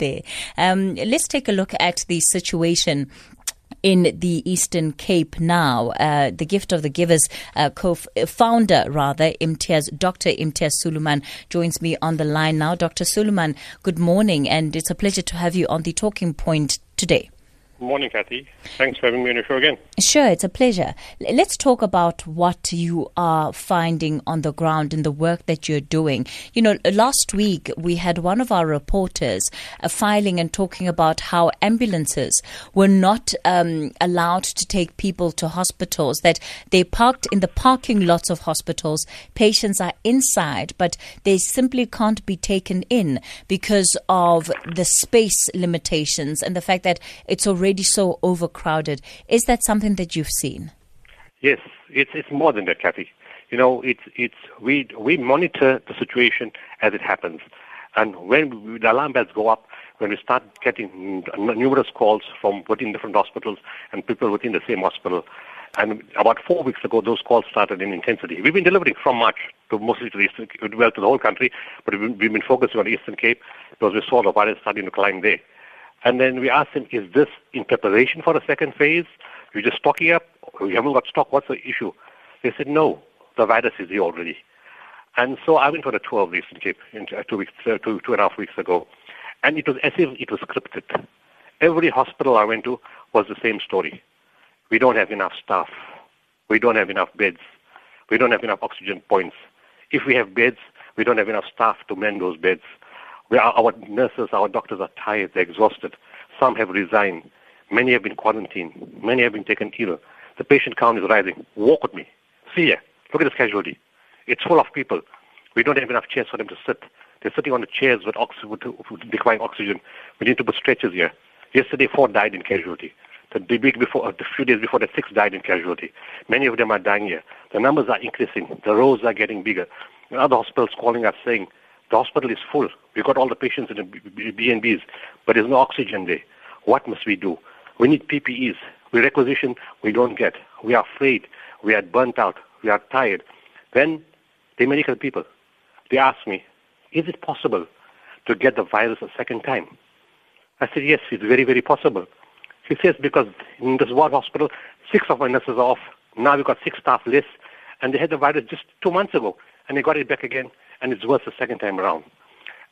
there. Um, let's take a look at the situation in the Eastern Cape now. Uh, the Gift of the Givers uh, co-founder, rather, Imtiaz, Dr. Imtiaz Sooliman joins me on the line now. Dr. Sooliman, good morning, and it's a pleasure to have you on the talking point today. Morning, Kathy. Thanks for having me on the show again. Sure, it's a pleasure. Let's talk about what you are finding on the ground in the work that you're doing. You know, last week we had one of our reporters uh, filing and talking about how ambulances were not um, allowed to take people to hospitals, that they parked in the parking lots of hospitals. Patients are inside, but they simply can't be taken in because of the space limitations and the fact that it's already already so overcrowded. Is that something that you've seen? Yes, it's it's more than that, Kathy. You know, it's it's we we monitor the situation as it happens, and when the alarm bells go up, when we start getting numerous calls from within different hospitals and people within the same hospital, and about four weeks ago, those calls started in intensity. We've been delivering from March to mostly to the eastern, well to the whole country, but we've been, focusing on Eastern Cape because we saw the virus starting to climb there. And then we asked him, is this in preparation for a second phase? You're just stocking up? You haven't got stock. What's the issue? They said, no, the virus is here already. And so I went for a tour of Eastern Cape uh, two, weeks, uh, two, two and a half weeks ago. And it was as if it was scripted. Every hospital I went to was the same story. We don't have enough staff. We don't have enough beds. We don't have enough oxygen points. If we have beds, we don't have enough staff to man those beds. Our nurses, our doctors are tired, they're exhausted. Some have resigned. Many have been quarantined. Many have been taken ill. The patient count is rising. Walk with me. See here. Look at this casualty. It's full of people. We don't have enough chairs for them to sit. They're sitting on the chairs with, with, with oxygen. We need to put stretchers here. Yesterday, four died in casualty. The week before, a few days before that, six died in casualty. Many of them are dying here. The numbers are increasing. The rows are getting bigger. Other hospitals calling us saying, the hospital is full. We've got all the patients in the B&Bs, but there's no oxygen there. What must we do? We need PPEs. We requisition, we don't get. We are afraid. We are burnt out. We are tired. Then the medical people, they ask me, is it possible to get the virus a second time? I said, yes, it's very, very possible. He says, because in this ward hospital, six of my nurses are off. Now we've got six staff less, and they had the virus just two months ago, and they got it back again and it's worse the second time around.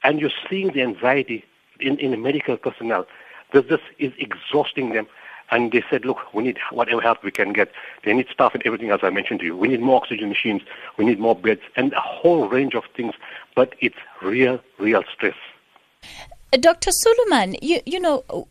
And you're seeing the anxiety in, in the medical personnel. This, this is exhausting them. And they said, look, we need whatever help we can get. They need staff and everything else I mentioned to you. We need more oxygen machines. We need more beds and a whole range of things. But it's real, real stress. Dr. Sooliman, you, you know,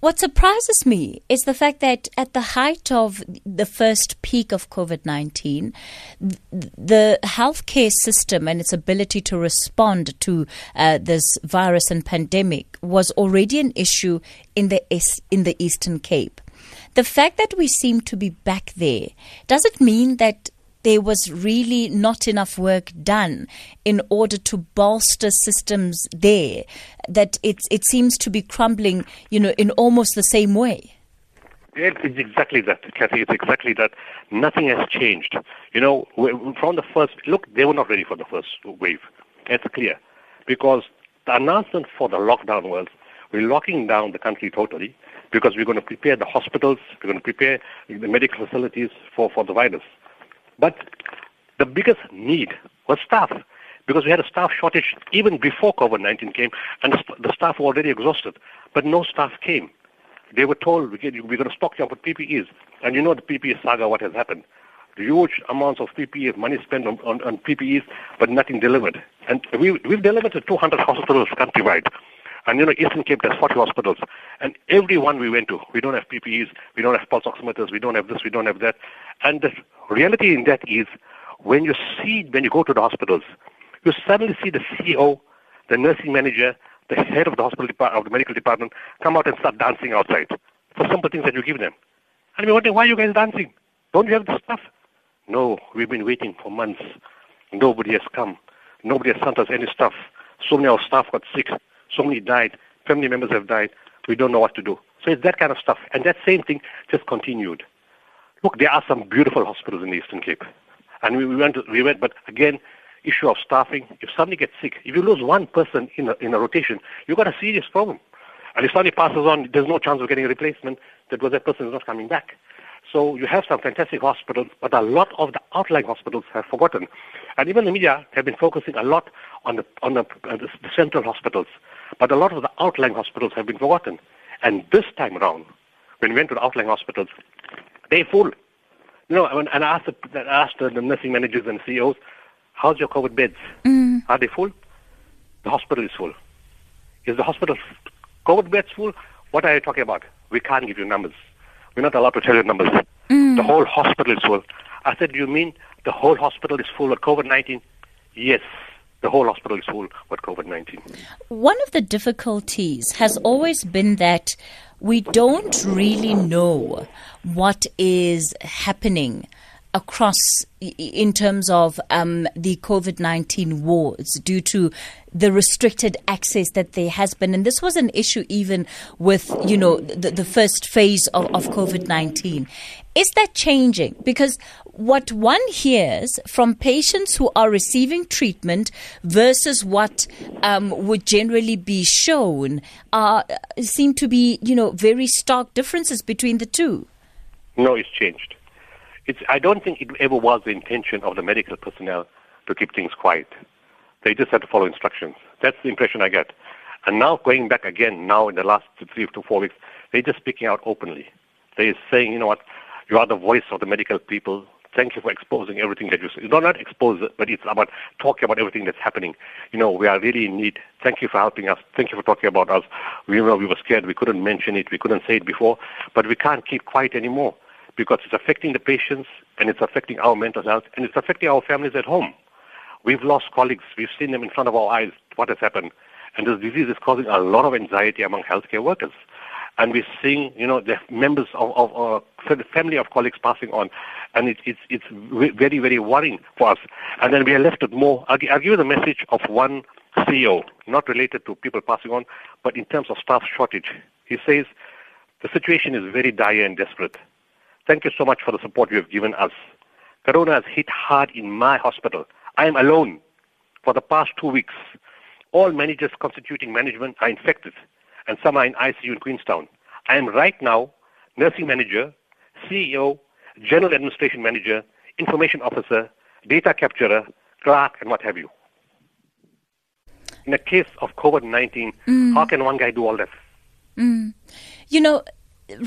what surprises me is the fact that at the height of the first peak of COVID 19, the healthcare system and its ability to respond to uh, this virus and pandemic was already an issue in the, in the Eastern Cape. The fact that we seem to be back there, does it mean that there was really not enough work done in order to bolster systems there, that it, it seems to be crumbling, you know, in almost the same way. Yeah, It's exactly that, Kathy. It's exactly that. Nothing has changed. You know, from the first, look, they were not ready for the first wave. It's clear. Because the announcement for the lockdown was we're locking down the country totally because we're going to prepare the hospitals, we're going to prepare the medical facilities for, for the virus. But the biggest need was staff because we had a staff shortage even before COVID-19 came, and the staff were already exhausted. But no staff came. They were told we're going to stock you up with PPEs, and you know the PPE saga. What has happened? Huge amounts of PPE, money spent on, on, on PPEs, but nothing delivered. And we, we've delivered to 200 hospitals countrywide. And you know, Eastern Cape has 40 hospitals, and every one we went to, we don't have PPEs, we don't have pulse oximeters, we don't have this, we don't have that. And the reality in that is, when you see, when you go to the hospitals, you suddenly see the CEO, the nursing manager, the head of the hospital department, of the medical department, come out and start dancing outside for simple things that you give them. And we're wondering, why are you guys dancing? Don't you have the stuff? No, we've been waiting for months. Nobody has come. Nobody has sent us any stuff. So many of our staff got sick. So many died. Family members have died. We don't know what to do. So it's that kind of stuff. And that same thing just continued. Look, there are some beautiful hospitals in the Eastern Cape. And we, we went, to, we went, but again, issue of staffing. If somebody gets sick, if you lose one person in a, in a rotation, you've got a serious problem. And if somebody passes on, there's no chance of getting a replacement because that person is not coming back. So you have some fantastic hospitals, but a lot of the outlying hospitals have forgotten. And even the media have been focusing a lot on the, on the, uh, the, central hospitals. But a lot of the outlying hospitals have been forgotten. And this time around, when we went to the outlying hospitals, they full. You know, and I asked, the, I asked the nursing managers and CEOs, how's your COVID beds? Mm. Are they full? The hospital is full. Is the hospital COVID beds full? What are you talking about? We can't give you numbers. We're not allowed to tell you numbers. Mm. The whole hospital is full. I said, do you mean the whole hospital is full with COVID-19? Yes, the whole hospital is full with COVID-19. One of the difficulties has always been that we don't really know what is happening across in terms of um, the COVID 19 wards due to the restricted access that there has been. And this was an issue even with, you know, the, the first phase of, of COVID 19. Is that changing? Because what one hears from patients who are receiving treatment versus what um, would generally be shown are, seem to be, you know, very stark differences between the two. No, it's changed. It's, I don't think it ever was the intention of the medical personnel to keep things quiet. They just had to follow instructions. That's the impression I get. And now going back again, now in the last three to four weeks, they're just speaking out openly. They're saying, you know what, you are the voice of the medical people. Thank you for exposing everything that you say. Don't not expose but it's about talking about everything that's happening. You know, we are really in need. Thank you for helping us. Thank you for talking about us. We you know we were scared. We couldn't mention it. We couldn't say it before, but we can't keep quiet anymore because it's affecting the patients and it's affecting our mental health and it's affecting our families at home. We've lost colleagues. We've seen them in front of our eyes. What has happened? And this disease is causing a lot of anxiety among healthcare workers. And we're seeing, you know, the members of, of, the family of colleagues passing on. And it, it's, it's very, very worrying for us. And then we are left with more. I'll, I'll give you the message of one CEO, not related to people passing on, but in terms of staff shortage. He says, the situation is very dire and desperate. Thank you so much for the support you have given us. Corona has hit hard in my hospital. I am alone for the past two weeks. All managers constituting management are infected, and some are in ICU in Queenstown. I am right now nursing manager, CEO, general administration manager, information officer, data capturer, clerk, and what have you. In a case of COVID-19, mm. how can one guy do all that? Mm. You know,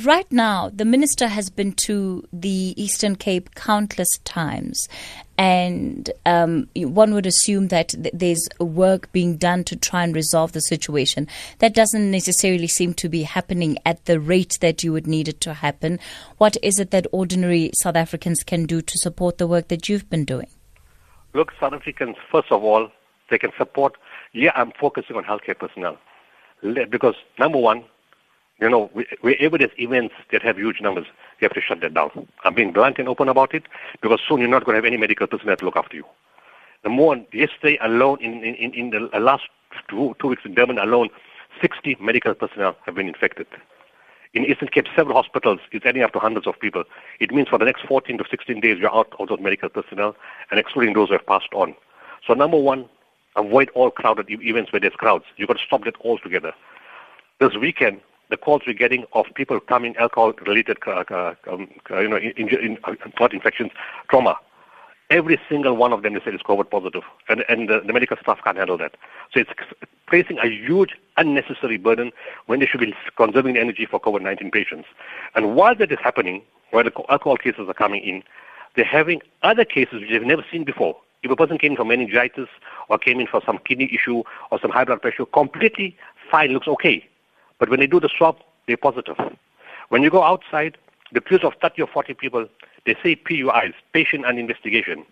right now, the minister has been to the Eastern Cape countless times, and um, one would assume that th- there's work being done to try and resolve the situation. That doesn't necessarily seem to be happening at the rate that you would need it to happen. What is it that ordinary South Africans can do to support the work that you've been doing? Look, South Africans, first of all, they can support. Yeah, I'm focusing on healthcare personnel because number one, you know, wherever there's events that have huge numbers, you have to shut that down. I'm being blunt and open about it because soon you're not going to have any medical personnel to look after you. The more, yesterday alone, in, in, in the last two, two weeks in Durban alone, 60 medical personnel have been infected. In Eastern Cape, several hospitals, it's adding up to hundreds of people. It means for the next 14 to 16 days, you're out of those medical personnel and excluding those who have passed on. So number one, avoid all crowded events where there's crowds. You've got to stop that altogether. This weekend, the calls we're getting of people coming alcohol-related, uh, uh, um, uh, you know, in, in, uh, not infections, trauma. Every single one of them they said is COVID positive, and, and the, the medical staff can't handle that. So it's placing a huge unnecessary burden when they should be conserving energy for COVID-19 patients. And while that is happening, while the alcohol cases are coming in, they're having other cases which they've never seen before. If a person came in for meningitis or came in for some kidney issue or some high blood pressure, completely fine, looks okay. But when they do the swab, they're positive. When you go outside, the queues of 30 or 40 people, they say PUIs, patient and investigation.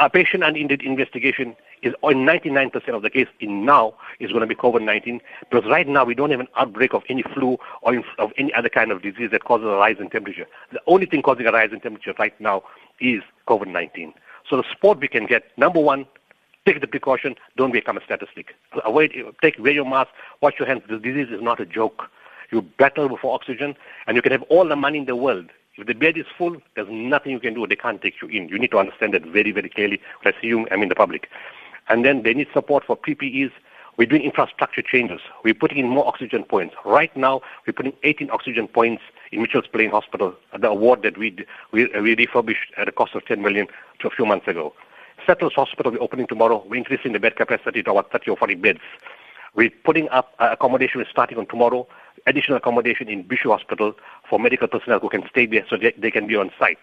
A patient and indeed investigation is in 99% of the case in now is going to be COVID-19 because right now we don't have an outbreak of any flu or of any other kind of disease that causes a rise in temperature. The only thing causing a rise in temperature right now is COVID-19. So the sport we can get, number one, Take the precaution. Don't become a statistic. Avoid, take, wear your mask, wash your hands. This disease is not a joke. You battle for oxygen, and you can have all the money in the world. If the bed is full, there's nothing you can do. They can't take you in. You need to understand that very, very clearly. I you, I mean the public. And then they need support for PPEs. We're doing infrastructure changes. We're putting in more oxygen points. Right now, we're putting 18 oxygen points in Mitchell's Plain Hospital, the award that we, we, uh, we refurbished at a cost of 10 million to a few months ago. Settlers Hospital, we're opening tomorrow. We're increasing the bed capacity to about 30 or 40 beds. We're putting up uh, accommodation starting on tomorrow, additional accommodation in Bhisho Hospital for medical personnel who can stay there so they, they can be on site.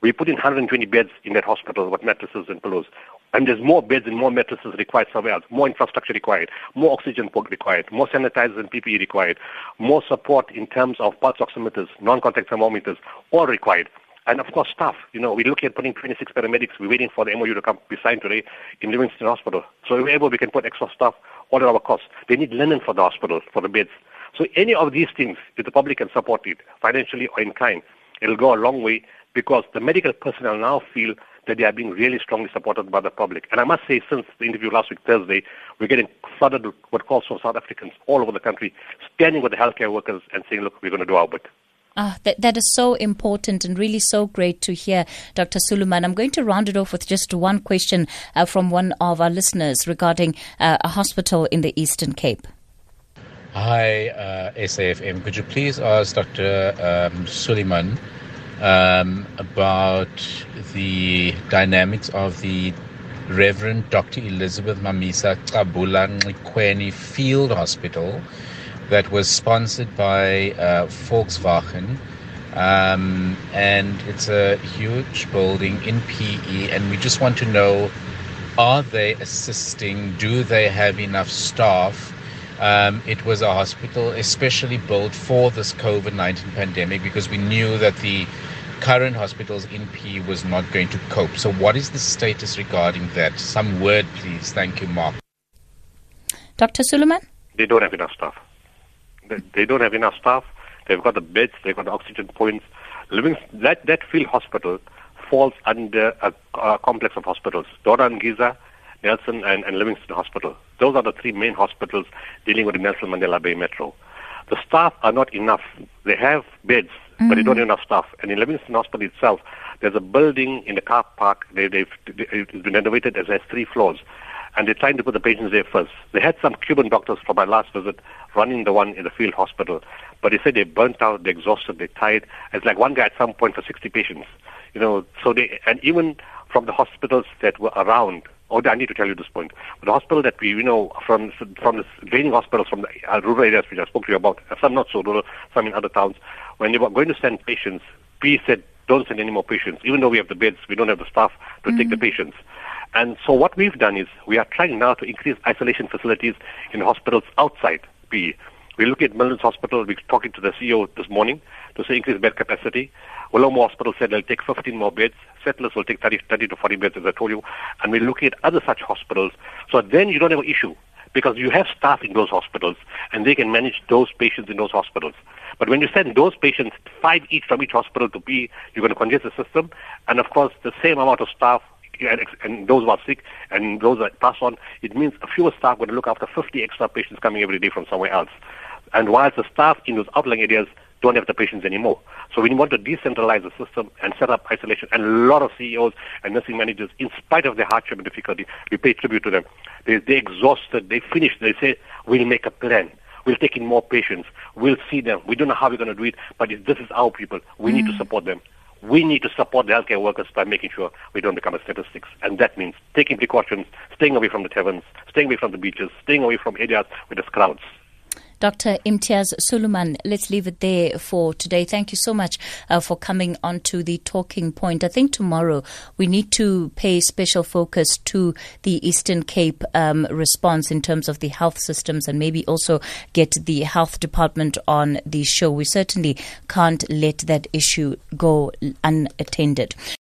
We put in 120 beds in that hospital with mattresses and pillows. And there's more beds and more mattresses required somewhere else, more infrastructure required, more oxygen port required, more sanitizers and PPE required, more support in terms of pulse oximeters, non-contact thermometers, all required. And of course, staff. You know, we're looking at putting 26 paramedics. We're waiting for the MOU to come be signed today in Livingstone Hospital. So able, we can put extra staff all at our cost. They need linen for the hospital, for the beds. So any of these things, if the public can support it, financially or in kind, it'll go a long way because the medical personnel now feel that they are being really strongly supported by the public. And I must say, since the interview last week, Thursday, we're getting flooded with calls from South Africans all over the country, standing with the healthcare workers and saying, look, we're going to do our bit. Ah, that, that is so important and really so great to hear, Dr. Sooliman. I'm going to round it off with just one question uh, from one of our listeners regarding uh, a hospital in the Eastern Cape. Hi, uh, SAFM. Could you please ask Dr. Um, Sooliman um, about the dynamics of the Reverend Dr. Elizabeth Mamisa Chabula Nxiweni Field Hospital? That was sponsored by uh, Volkswagen. Um, and it's a huge building in PE, and we just want to know are they assisting? Do they have enough staff? Um, it was a hospital especially built for this COVID 19 pandemic because we knew that the current hospitals in PE was not going to cope. So, what is the status regarding that? Some word, please. Thank you, Mark. Dr. Sooliman? They don't have enough staff. They don't have enough staff. They've got the beds. They've got the oxygen points. Living that that field hospital falls under a, a complex of hospitals: Dora Nginza, Nelson, and, and Livingstone Hospital. Those are the three main hospitals dealing with the Nelson Mandela Bay Metro. The staff are not enough. They have beds, mm-hmm. but they don't have enough staff. And in Livingstone Hospital itself, there's a building in the car park. They, they've it's been renovated as has three floors and they're trying to put the patients there first. They had some Cuban doctors from my last visit running the one in the field hospital, but they said they're burnt out, they're exhausted, they're tired. It's like one guy at some point for 60 patients, you know. So they and even from the hospitals that were around. Oh, I need to tell you this point. The hospital that we, you know, from from the draining hospitals from the uh, rural areas, which I spoke to you about, some not so rural, some in other towns, when they were going to send patients, P said, don't send any more patients. Even though we have the beds, we don't have the staff to mm-hmm. take the mm-hmm. patients. And so what we've done is we are trying now to increase isolation facilities in hospitals outside PE. We look at Milner's Hospital. We're talking to the CEO this morning to say increase bed capacity. Willowmore Hospital said they'll take 15 more beds. Settlers will take 30, 30 to 40 beds, as I told you. And we're looking at other such hospitals. So then you don't have an issue because you have staff in those hospitals and they can manage those patients in those hospitals. But when you send those patients, five each from each hospital to be, you're going to congest the system. And of course, the same amount of staff and, and those who are sick and those that pass on, it means a fewer staff going to look after 50 extra patients coming every day from somewhere else. And whilst the staff in those outlying areas don't have the patients anymore. So we want to decentralize the system and set up isolation. And a lot of CEOs and nursing managers, in spite of their hardship and difficulty, we pay tribute to them. They, they're exhausted. They finish. They say, we'll make a plan. We'll take in more patients. We'll see them. We don't know how we're going to do it, but this is our people. We mm. need to mm. support them we need to support the healthcare workers by making sure we don't become a statistics. And that means taking precautions, staying away from the taverns, staying away from the beaches, staying away from areas with there's crowds. Dr. Imtiaz Sooliman, let's leave it there for today. Thank you so much uh, for coming on to the talking point. I think tomorrow we need to pay special focus to the Eastern Cape um, response in terms of the health systems and maybe also get the health department on the show. We certainly can't let that issue go unattended.